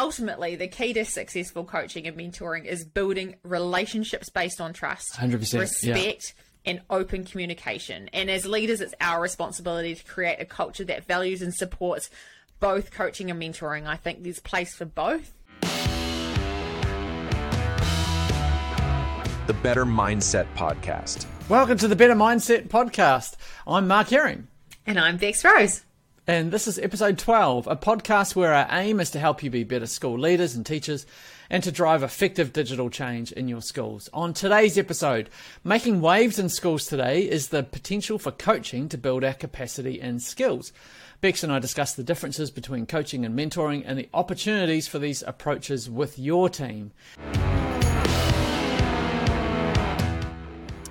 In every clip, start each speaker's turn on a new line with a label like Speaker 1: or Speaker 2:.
Speaker 1: ultimately the key to successful coaching and mentoring is building relationships based on trust,
Speaker 2: 100%, yeah.
Speaker 1: respect, and open communication. And as leaders, it's our responsibility to create a culture that values and supports both coaching and mentoring. I think there's place for both.
Speaker 3: The Better Mindset Podcast.
Speaker 2: Welcome to the Better Mindset Podcast. I'm Mark Herring.
Speaker 1: And I'm Bex Rose.
Speaker 2: And this is episode 12, a podcast where our aim is to help you be better school leaders and teachers and to drive effective digital change in your schools. On today's episode, making waves in schools today is the potential for coaching to build our capacity and skills. Bex and I discuss the differences between coaching and mentoring and the opportunities for these approaches with your team.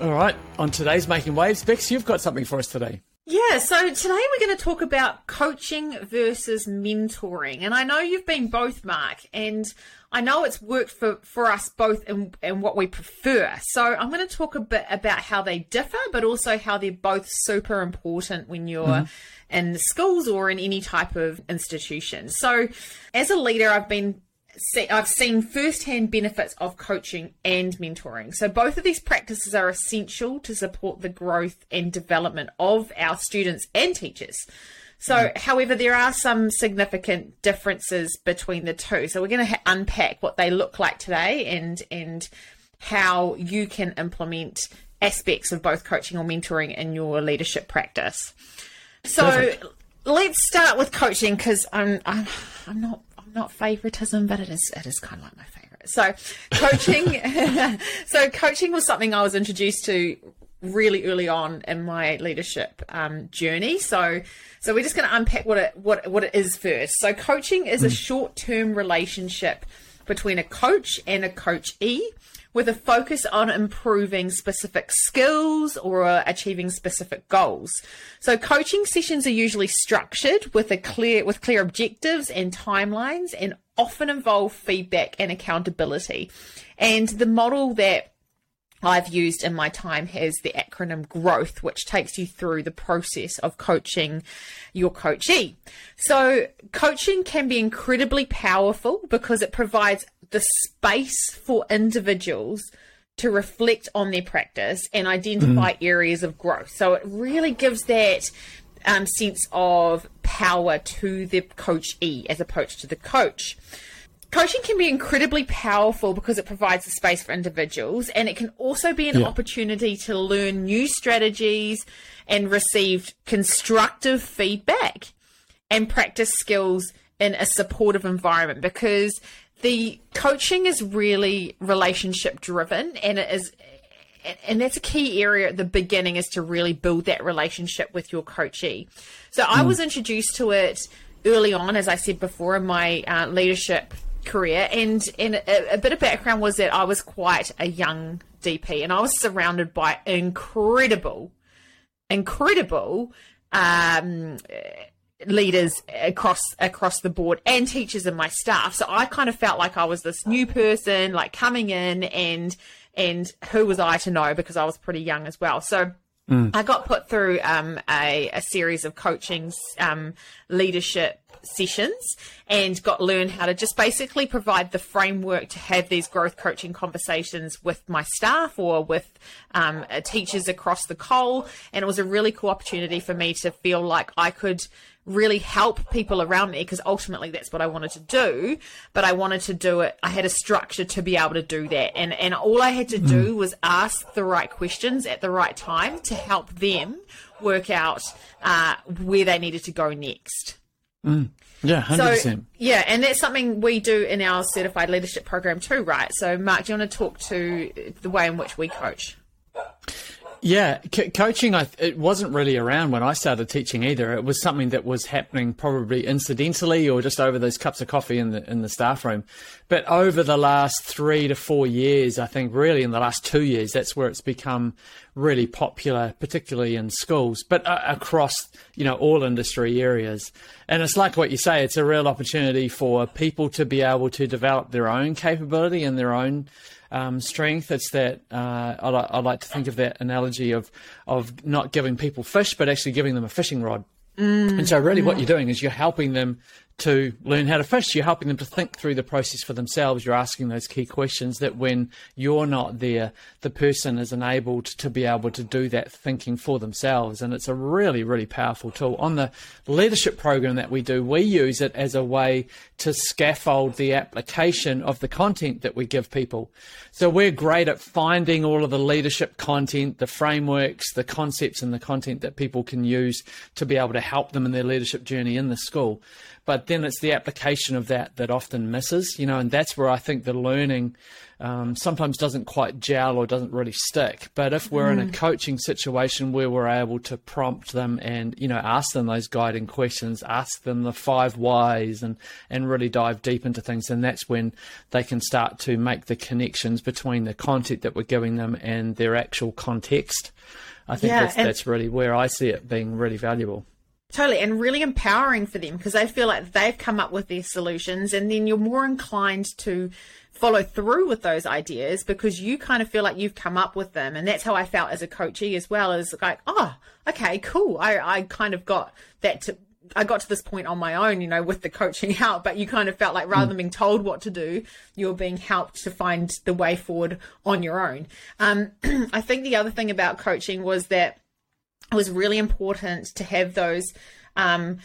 Speaker 2: All right, on today's Making Waves, Bex, you've got something for us today.
Speaker 1: Yeah, so today we're going to talk about coaching versus mentoring. And I know you've been both, Mark, and I know it's worked for, for us both and, and what we prefer. So I'm going to talk a bit about how they differ, but also how they're both super important when you're mm-hmm. in schools or in any type of institution. So as a leader, I've been see, I've seen firsthand benefits of coaching and mentoring. So both of these practices are essential to support the growth and development of our students and teachers. So, mm. however, there are some significant differences between the two. So we're going to ha- unpack what they look like today and and how you can implement aspects of both coaching or mentoring in your leadership practice. So. Perfect. Let's start with coaching because I'm, I'm I'm not not favoritism, but it is it is kind of like my favorite. So coaching, so coaching was something I was introduced to really early on in my leadership um, journey. So so we're just going to unpack what it what what it is first. So coaching is mm. a hmm. short term relationship between a coach and a coachee with a focus on improving specific skills or achieving specific goals. So coaching sessions are usually structured with a clear with clear objectives and timelines and often involve feedback and accountability. And the model that I've used in my time has the acronym GROWTH, which takes you through the process of coaching your coachee. So, coaching can be incredibly powerful because it provides the space for individuals to reflect on their practice and identify mm. areas of growth. So, it really gives that um, sense of power to the coachee as opposed to the coach. Coaching can be incredibly powerful because it provides a space for individuals and it can also be an yeah. opportunity to learn new strategies and receive constructive feedback and practice skills in a supportive environment because the coaching is really relationship driven and it is and that's a key area at the beginning is to really build that relationship with your coachee. So I mm. was introduced to it early on, as I said before, in my uh, leadership career, and and a, a, bit of background was that I was quite a young DP, and I was surrounded by incredible, incredible um, leaders across across the board and teachers and my staff. So I kind of felt like I was this new person, like coming in, and and who was I to know because I was pretty young as well. So. Mm. I got put through um, a, a, series of coaching um, leadership sessions and got learn how to just basically provide the framework to have these growth coaching conversations with my staff or with um, uh, teachers across the coal. And it was a really cool opportunity for me to feel like I could really help people around me because ultimately that's what I wanted to do. But I wanted to do it. I had a structure to be able to do that, and and all I had to do mm. was ask the right questions at the right time to help them work out uh, where they needed to go next.
Speaker 2: Mm. Yeah, 100%. So,
Speaker 1: yeah, and that's something we do in our certified leadership program too, right? So, Mark, do you want to talk to the way in which we coach?
Speaker 2: Yeah, coaching, I, it wasn't really around when I started teaching either. It was something that was happening probably incidentally or just over those cups of coffee in the in the staff room. But over the last three to four years, I think really in the last two years, that's where it's become really popular, particularly in schools, but uh, across you know all industry areas. And it's like what you say; it's a real opportunity for people to be able to develop their own capability and their own um, strength. It's that uh, I, li- I like to think of that analogy of of not giving people fish, but actually giving them a fishing rod. Mm, and so, really, mm. what you're doing is you're helping them to learn how to fish. You're helping them to think through the process for themselves. You're asking those key questions that when you're not there, the person is enabled to be able to do that thinking for themselves. And it's a really, really powerful tool. On the leadership program that we do, we use it as a way to scaffold the application of the content that we give people. So we're great at finding all of the leadership content, the frameworks, the concepts, and the content that people can use to be able to help them in their leadership journey in the school but then it's the application of that that often misses, you know, and that's where I think the learning um, sometimes doesn't quite gel or doesn't really stick. But if we're mm. in a mm. coaching situation where we're able to prompt them and, you know, ask them those guiding questions, ask them the five whys and, and really dive deep into things, then that's when they can start to make the connections between the content that we're giving them and their actual context. I think yeah, that's, that's really where I see it being really valuable.
Speaker 1: Totally, and really empowering for them because they feel like they've come up with their solutions, and then you're more inclined to follow through with those ideas because you kind of feel like you've come up with them. And that's how I felt as a coachee as well as like, oh, okay, cool. I, I kind of got that to, I got to this point on my own, you know, with the coaching help, but you kind of felt like rather mm. than being told what to do, you're being helped to find the way forward on your own. Um, I think the other thing about coaching was that it was really important to have those um,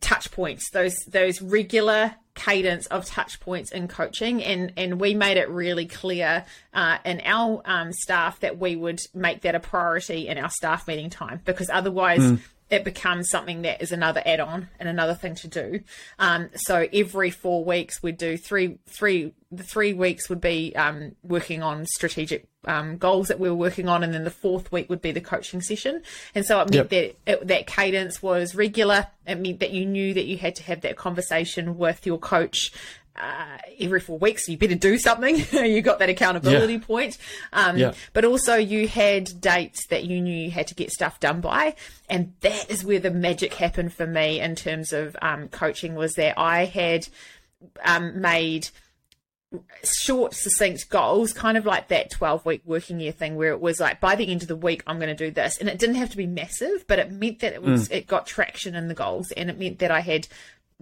Speaker 1: touch points, those those regular cadence of touch points in coaching, and and we made it really clear uh, in our um, staff that we would make that a priority in our staff meeting time because otherwise. Mm it becomes something that is another add-on and another thing to do. Um, so every four weeks we'd do three, three. The three weeks would be um, working on strategic um, goals that we were working on, and then the fourth week would be the coaching session. And so it meant yep. that it, that cadence was regular. It meant that you knew that you had to have that conversation with your coach uh, every four weeks, you better do something. you got that accountability yeah. point. Um, yeah. But also, you had dates that you knew you had to get stuff done by. And that is where the magic happened for me in terms of um, coaching was that I had um, made short, succinct goals, kind of like that 12 week working year thing where it was like, by the end of the week, I'm going to do this. And it didn't have to be massive, but it meant that it was, mm. it got traction in the goals and it meant that I had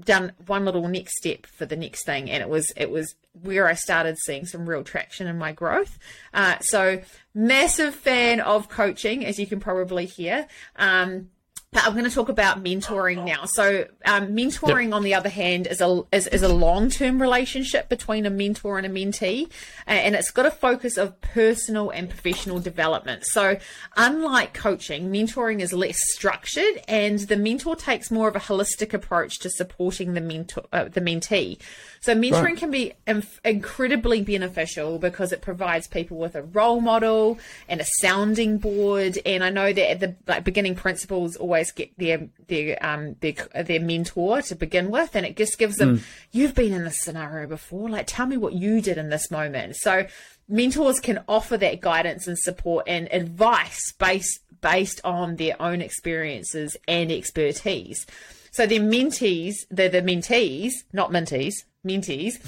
Speaker 1: done one little next step for the next thing and it was it was where I started seeing some real traction in my growth. Uh, so massive fan of coaching, as you can probably hear. Um, I'm going to talk about mentoring now. So, um, mentoring, yep. on the other hand, is a is, is a long term relationship between a mentor and a mentee, and it's got a focus of personal and professional development. So, unlike coaching, mentoring is less structured, and the mentor takes more of a holistic approach to supporting the mentor uh, the mentee. So mentoring right. can be inf- incredibly beneficial because it provides people with a role model and a sounding board. And I know that at the like beginning principals always get their their um their their mentor to begin with, and it just gives them, mm. you've been in this scenario before. Like, tell me what you did in this moment. So mentors can offer that guidance and support and advice based based on their own experiences and expertise. So the mentees, they're the mentees, not mentees, mentees,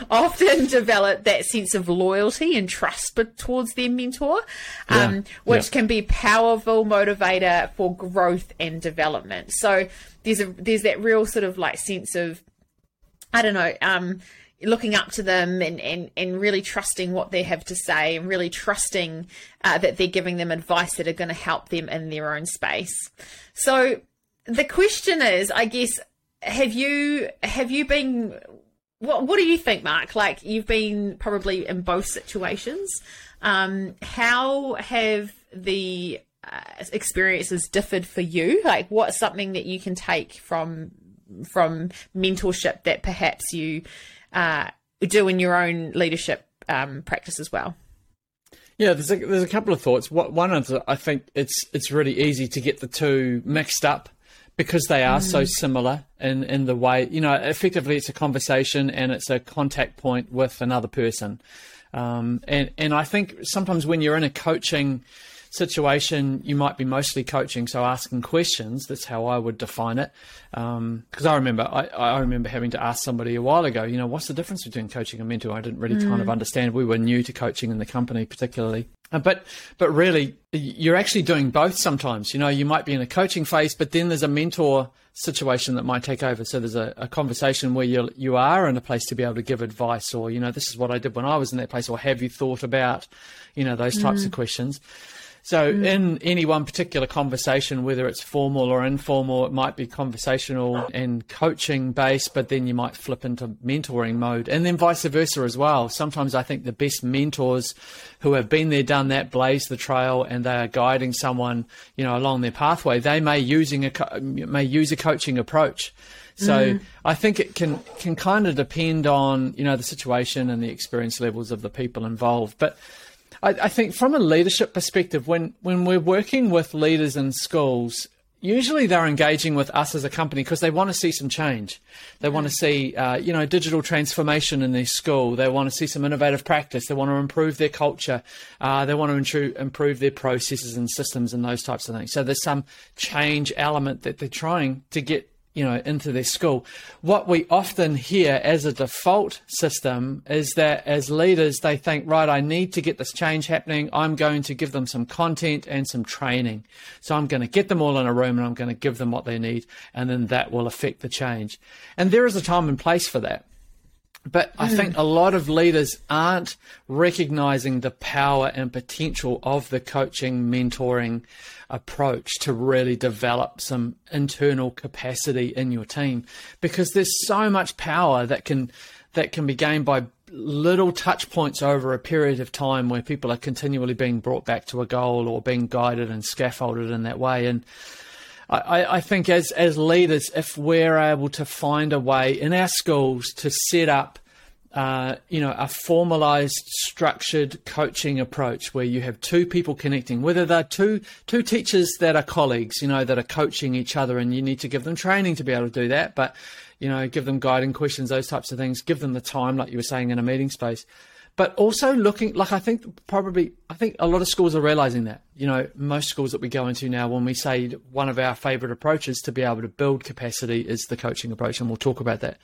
Speaker 1: often develop that sense of loyalty and trust towards their mentor, um, which yeah. can be powerful motivator for growth and development. So there's a there's that real sort of like sense of, I don't know, um, looking up to them and, and, and really trusting what they have to say and really trusting uh, that they're giving them advice that are going to help them in their own space. So the question is, I guess, have you have you been what what do you think mark? Like you've been probably in both situations. Um, how have the uh, experiences differed for you? Like what's something that you can take from from mentorship that perhaps you uh, do in your own leadership um, practice as well?
Speaker 2: Yeah, there's a, there's a couple of thoughts. One is I think it's it's really easy to get the two mixed up because they are mm. so similar in, in the way, you know, effectively it's a conversation and it's a contact point with another person. Um, and, and I think sometimes when you're in a coaching situation, you might be mostly coaching, so asking questions. That's how I would define it. Because um, I remember, I, I, remember having to ask somebody a while ago, you know, what's the difference between coaching and mentor? I didn't really mm. kind of mm. understand. We were new to coaching in the company, particularly. Uh, but but really, you're actually doing both sometimes. You know, you might be in a coaching phase, but then there's a mentor situation that might take over. So there's a, a conversation where you you are in a place to be able to give advice, or you know, this is what I did when I was in that place, or have you thought about, you know, those types mm. of questions. So, mm. in any one particular conversation, whether it's formal or informal, it might be conversational and coaching based, but then you might flip into mentoring mode, and then vice versa as well. Sometimes I think the best mentors who have been there, done that, blaze the trail, and they are guiding someone, you know, along their pathway. They may using a may use a coaching approach. So mm. I think it can can kind of depend on you know the situation and the experience levels of the people involved, but I, I think from a leadership perspective, when when we're working with leaders in schools, usually they're engaging with us as a company because they want to see some change. They want to see, uh, you know, digital transformation in their school. They want to see some innovative practice. They want to improve their culture. Uh, they want to improve their processes and systems and those types of things. So there's some change element that they're trying to get you know, into their school. What we often hear as a default system is that as leaders, they think, right, I need to get this change happening. I'm going to give them some content and some training. So I'm going to get them all in a room and I'm going to give them what they need. And then that will affect the change. And there is a time and place for that. But I think a lot of leaders aren't recognizing the power and potential of the coaching, mentoring approach to really develop some internal capacity in your team. Because there's so much power that can that can be gained by little touch points over a period of time where people are continually being brought back to a goal or being guided and scaffolded in that way. And I, I think as as leaders, if we're able to find a way in our schools to set up uh, you know, a formalized, structured coaching approach where you have two people connecting, whether they're two two teachers that are colleagues, you know, that are coaching each other, and you need to give them training to be able to do that. But you know, give them guiding questions, those types of things. Give them the time, like you were saying, in a meeting space. But also looking, like I think probably, I think a lot of schools are realizing that. You know, most schools that we go into now, when we say one of our favorite approaches to be able to build capacity is the coaching approach, and we'll talk about that.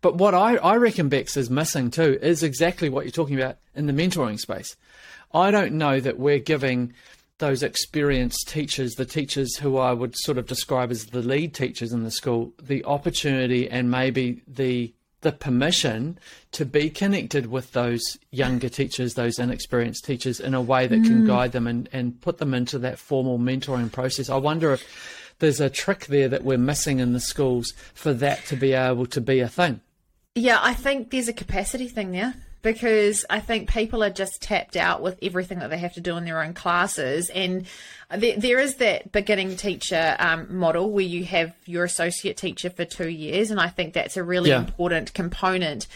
Speaker 2: But what I, I reckon Bex is missing too is exactly what you're talking about in the mentoring space. I don't know that we're giving those experienced teachers, the teachers who I would sort of describe as the lead teachers in the school, the opportunity and maybe the the permission to be connected with those younger teachers, those inexperienced teachers, in a way that mm. can guide them and, and put them into that formal mentoring process. I wonder if there's a trick there that we're missing in the schools for that to be able to be a thing.
Speaker 1: Yeah, I think there's a capacity thing there because I think people are just tapped out with everything that they have to do in their own classes. And there, there is that beginning teacher um, model where you have your associate teacher for two years. And I think that's a really yeah. important component.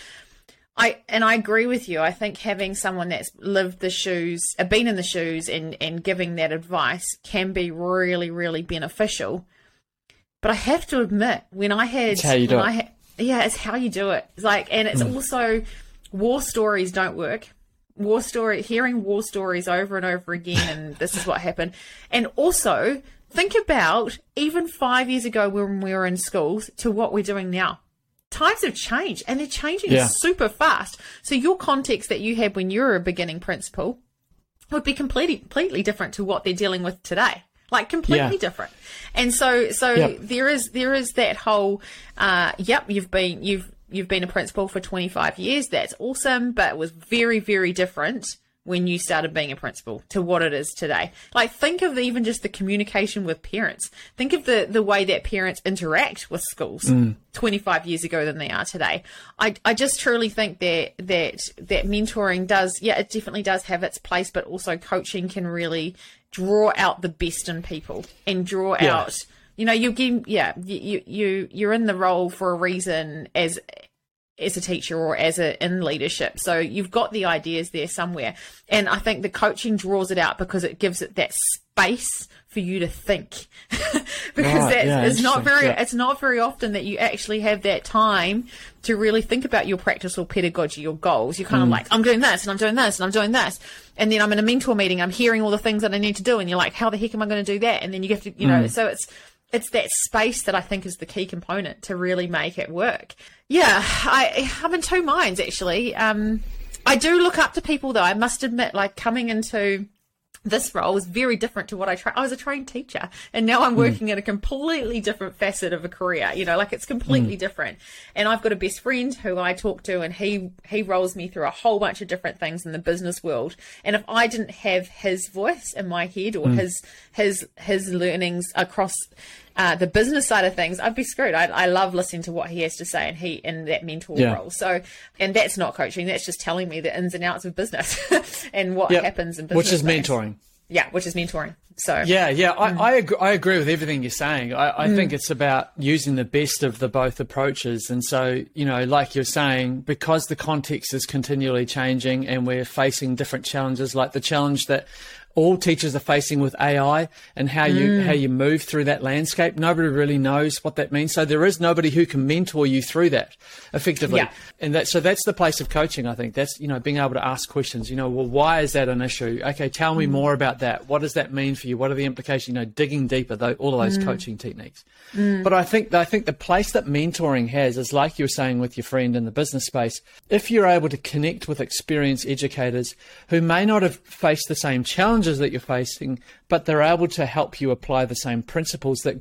Speaker 1: I and I agree with you. I think having someone that's lived the shoes, uh, been in the shoes, and and giving that advice can be really really beneficial. But I have to admit, when I had when I had yeah, it's how you do it. It's like, and it's mm. also war stories don't work. War story, hearing war stories over and over again, and this is what happened. And also, think about even five years ago when we were in schools to what we're doing now. Times have changed, and they're changing yeah. super fast. So your context that you had when you were a beginning principal would be completely completely different to what they're dealing with today like completely yeah. different. And so, so yep. there is there is that whole, uh, yep, you've been you've you've been a principal for 25 years. That's awesome, but it was very very different when you started being a principal to what it is today. Like think of even just the communication with parents. Think of the the way that parents interact with schools mm. 25 years ago than they are today. I I just truly think that that that mentoring does yeah, it definitely does have its place, but also coaching can really draw out the best in people and draw yeah. out you know you give yeah you you you're in the role for a reason as as a teacher or as a in leadership. So you've got the ideas there somewhere. And i think the coaching draws it out because it gives it that space for you to think. Because
Speaker 2: Right,
Speaker 1: that's
Speaker 2: yeah,
Speaker 1: it's not very
Speaker 2: yeah.
Speaker 1: it's not very often that you actually have that time to really think about your practice or pedagogy your goals. You're kind
Speaker 2: Mm.
Speaker 1: of like i'm doing this and i'm doing this and i'm doing this. And then i'm in a mentor meeting i'm hearing all the things that i need to do and you're like how the heck am i going to do that? And then you have to you know
Speaker 2: Mm.
Speaker 1: so it's it's that space that i think is the key component to really make it work. Yeah i i'm in two minds actually. Um i do look up to people though. I must admit like coming into this role was very different to what I tra- I was a trained teacher and now I'm hmm. working in a completely different facet of a career you know like it's completely hmm. different. And I've got a best friend who I talk to and he he rolls me through a whole bunch of different things in the business world. And if I didn't have his voice in my head or hmm. his his his learnings across uh, the business side of things, I'd be screwed. I, I love listening to what he has to say, and he in that mentor
Speaker 2: Yeah.
Speaker 1: role. So, and that's not coaching. That's just telling me the ins and outs of business and what
Speaker 2: Yep.
Speaker 1: happens in business.
Speaker 2: which is
Speaker 1: space.
Speaker 2: mentoring.
Speaker 1: Yeah, which is mentoring. So
Speaker 2: Yeah, yeah, I,
Speaker 1: Mm.
Speaker 2: I, agree, I agree with everything you're saying. I, I think it's about using the best of the both approaches. And so, you know, like you're saying, because the context is continually changing and we're facing different challenges, like the challenge that all teachers are facing with AI and how you
Speaker 1: Mm.
Speaker 2: how you move through that landscape. Nobody really knows what that means. So there is nobody who can mentor you through that effectively.
Speaker 1: Yeah.
Speaker 2: And that so that's the place of coaching, I think. That's you know, being able to ask questions, you know, well why is that an issue? Okay, tell me mm. more about that. What does that mean for you? What are the implications? You know, digging deeper, though all of those mm. coaching techniques. Mm. But I think I think the place that mentoring has is like you were saying with your friend in the business space. If you're able to connect with experienced educators who may not have faced the same challenges that you're facing, but they're able to help you apply the same principles that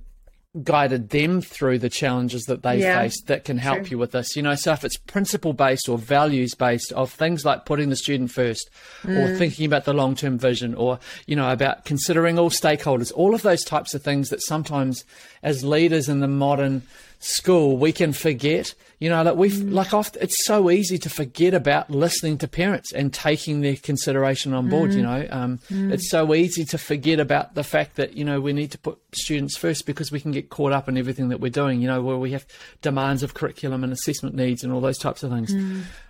Speaker 2: guided them through the challenges that they
Speaker 1: Yeah,
Speaker 2: faced that can help you with this. You know, so if it's principle based or values based of things like putting the student first
Speaker 1: Mm.
Speaker 2: or thinking about the long term vision or, you know, about considering all stakeholders, all of those types of things that sometimes as leaders in the modern school we can forget. You know, like we
Speaker 1: Mm.
Speaker 2: like often it's so easy to forget about listening to parents and taking their consideration on board.
Speaker 1: Mm.
Speaker 2: You know, um, it's so easy to forget about the fact that you know we need to put students first because we can get caught up in everything that we're doing. You know, where we have demands of curriculum and assessment needs and all those types of things.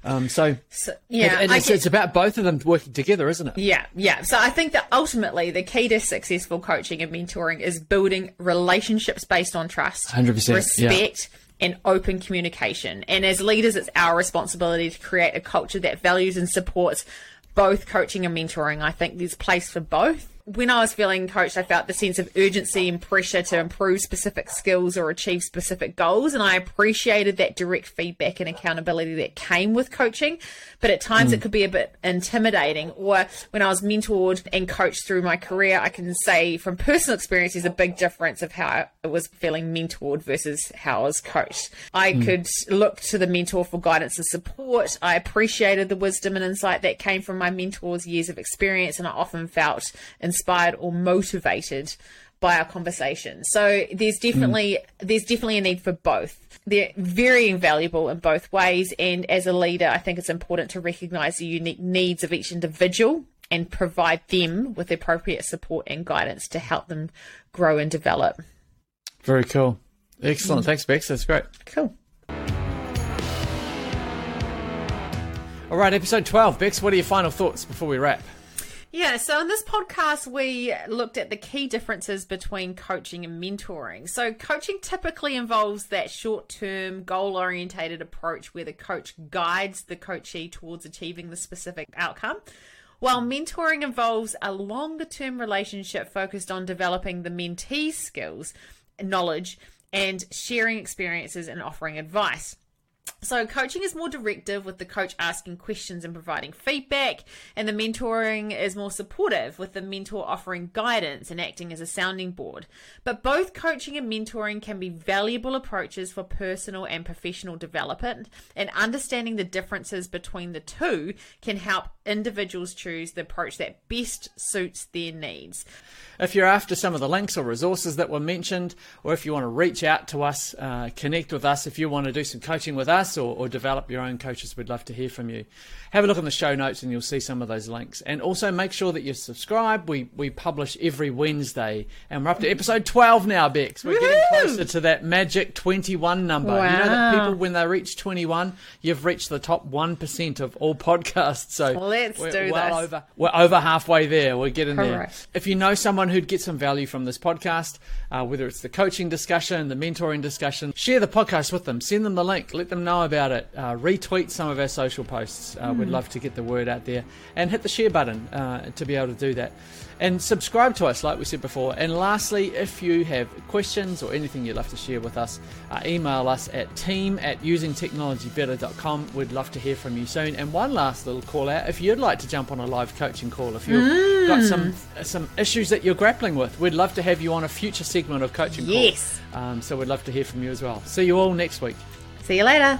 Speaker 2: Um, so,
Speaker 1: So, yeah,
Speaker 2: and
Speaker 1: I
Speaker 2: it's,
Speaker 1: get-
Speaker 2: it's about both of them working together, isn't it?
Speaker 1: Yeah, yeah. So I think that ultimately the key to successful coaching and mentoring is building relationships based on trust,
Speaker 2: 100%, yeah.
Speaker 1: respect, and open communication. And as leaders, it's our responsibility to create a culture that values and supports both coaching and mentoring. I think there's place for both. When I was feeling coached, I felt the sense of urgency and pressure to improve specific skills or achieve specific goals. And I appreciated that direct feedback and accountability that came with coaching. But at times it mm. could be a bit intimidating. Or when I was mentored and coached through my career, I can say from personal experience, there's a big difference of how I was feeling mentored versus how I was coached. I mm. could look to the mentor for guidance and support. I appreciated the wisdom and insight that came from my mentor's years of experience, and I often felt inspired or motivated by our conversation. So there's definitely there's definitely a need for both. They're very invaluable in both ways, and as a leader, I think it's important to recognise the unique needs of each individual and provide them with appropriate support and guidance to help them grow and develop.
Speaker 2: Very cool. Excellent. Mm. Thanks, Bex. That's great.
Speaker 1: Cool.
Speaker 2: All right, episode 12. Bex, what are your final thoughts before we wrap?
Speaker 1: Yeah, so in this podcast, we looked at the key differences between coaching and mentoring. So, coaching typically involves that short term, goal orientated approach where the coach guides the coachee towards achieving the specific outcome. While mentoring involves a longer term relationship focused on developing the mentee's skills, knowledge, and sharing experiences and offering advice. So, coaching is more directive with the coach asking questions and providing feedback, and the mentoring is more supportive with the mentor offering guidance and acting as a sounding board. But both coaching and mentoring can be valuable approaches for personal and professional development, and understanding the differences between the two can help individuals choose the approach that best suits their needs.
Speaker 2: If you're after some of the links or resources that were mentioned, or if you want to reach out to us, uh, connect with us, if you want to do some coaching with us, us or, or develop your own coaches, we'd love to hear from you. Have a look in the show notes and you'll see some of those links. And also make sure that you subscribe. We we publish every Wednesday, and we're up to episode 12 now, Bex. We're getting closer to that magic 21 number. You know that people, when they reach 21, you've reached the top 1% of all podcasts. So
Speaker 1: Let's
Speaker 2: we're
Speaker 1: do
Speaker 2: well
Speaker 1: this.
Speaker 2: over we're over halfway there. We're getting there. If you know someone who'd get some value from this podcast, uh, whether it's the coaching discussion, the mentoring discussion, share the podcast with them. Send them the link. Let them know about it. Uh, retweet some of our social posts. Uh,
Speaker 1: Hmm.
Speaker 2: We'd love to get the word out there. And hit the share button uh, to be able to do that. And subscribe to us, like we said before. And lastly, if you have questions or anything you'd love to share with us, uh, email us at team at usingtechnologybetter.com. We'd love to hear from you soon. And one last little call out if you'd like to jump on a live coaching call, if you've got some some issues that you're grappling with, we'd love to have you on a future segment of Coaching
Speaker 1: Yes.
Speaker 2: Call. Um, so we'd love to hear from you as well. See you all next week.
Speaker 1: See you later.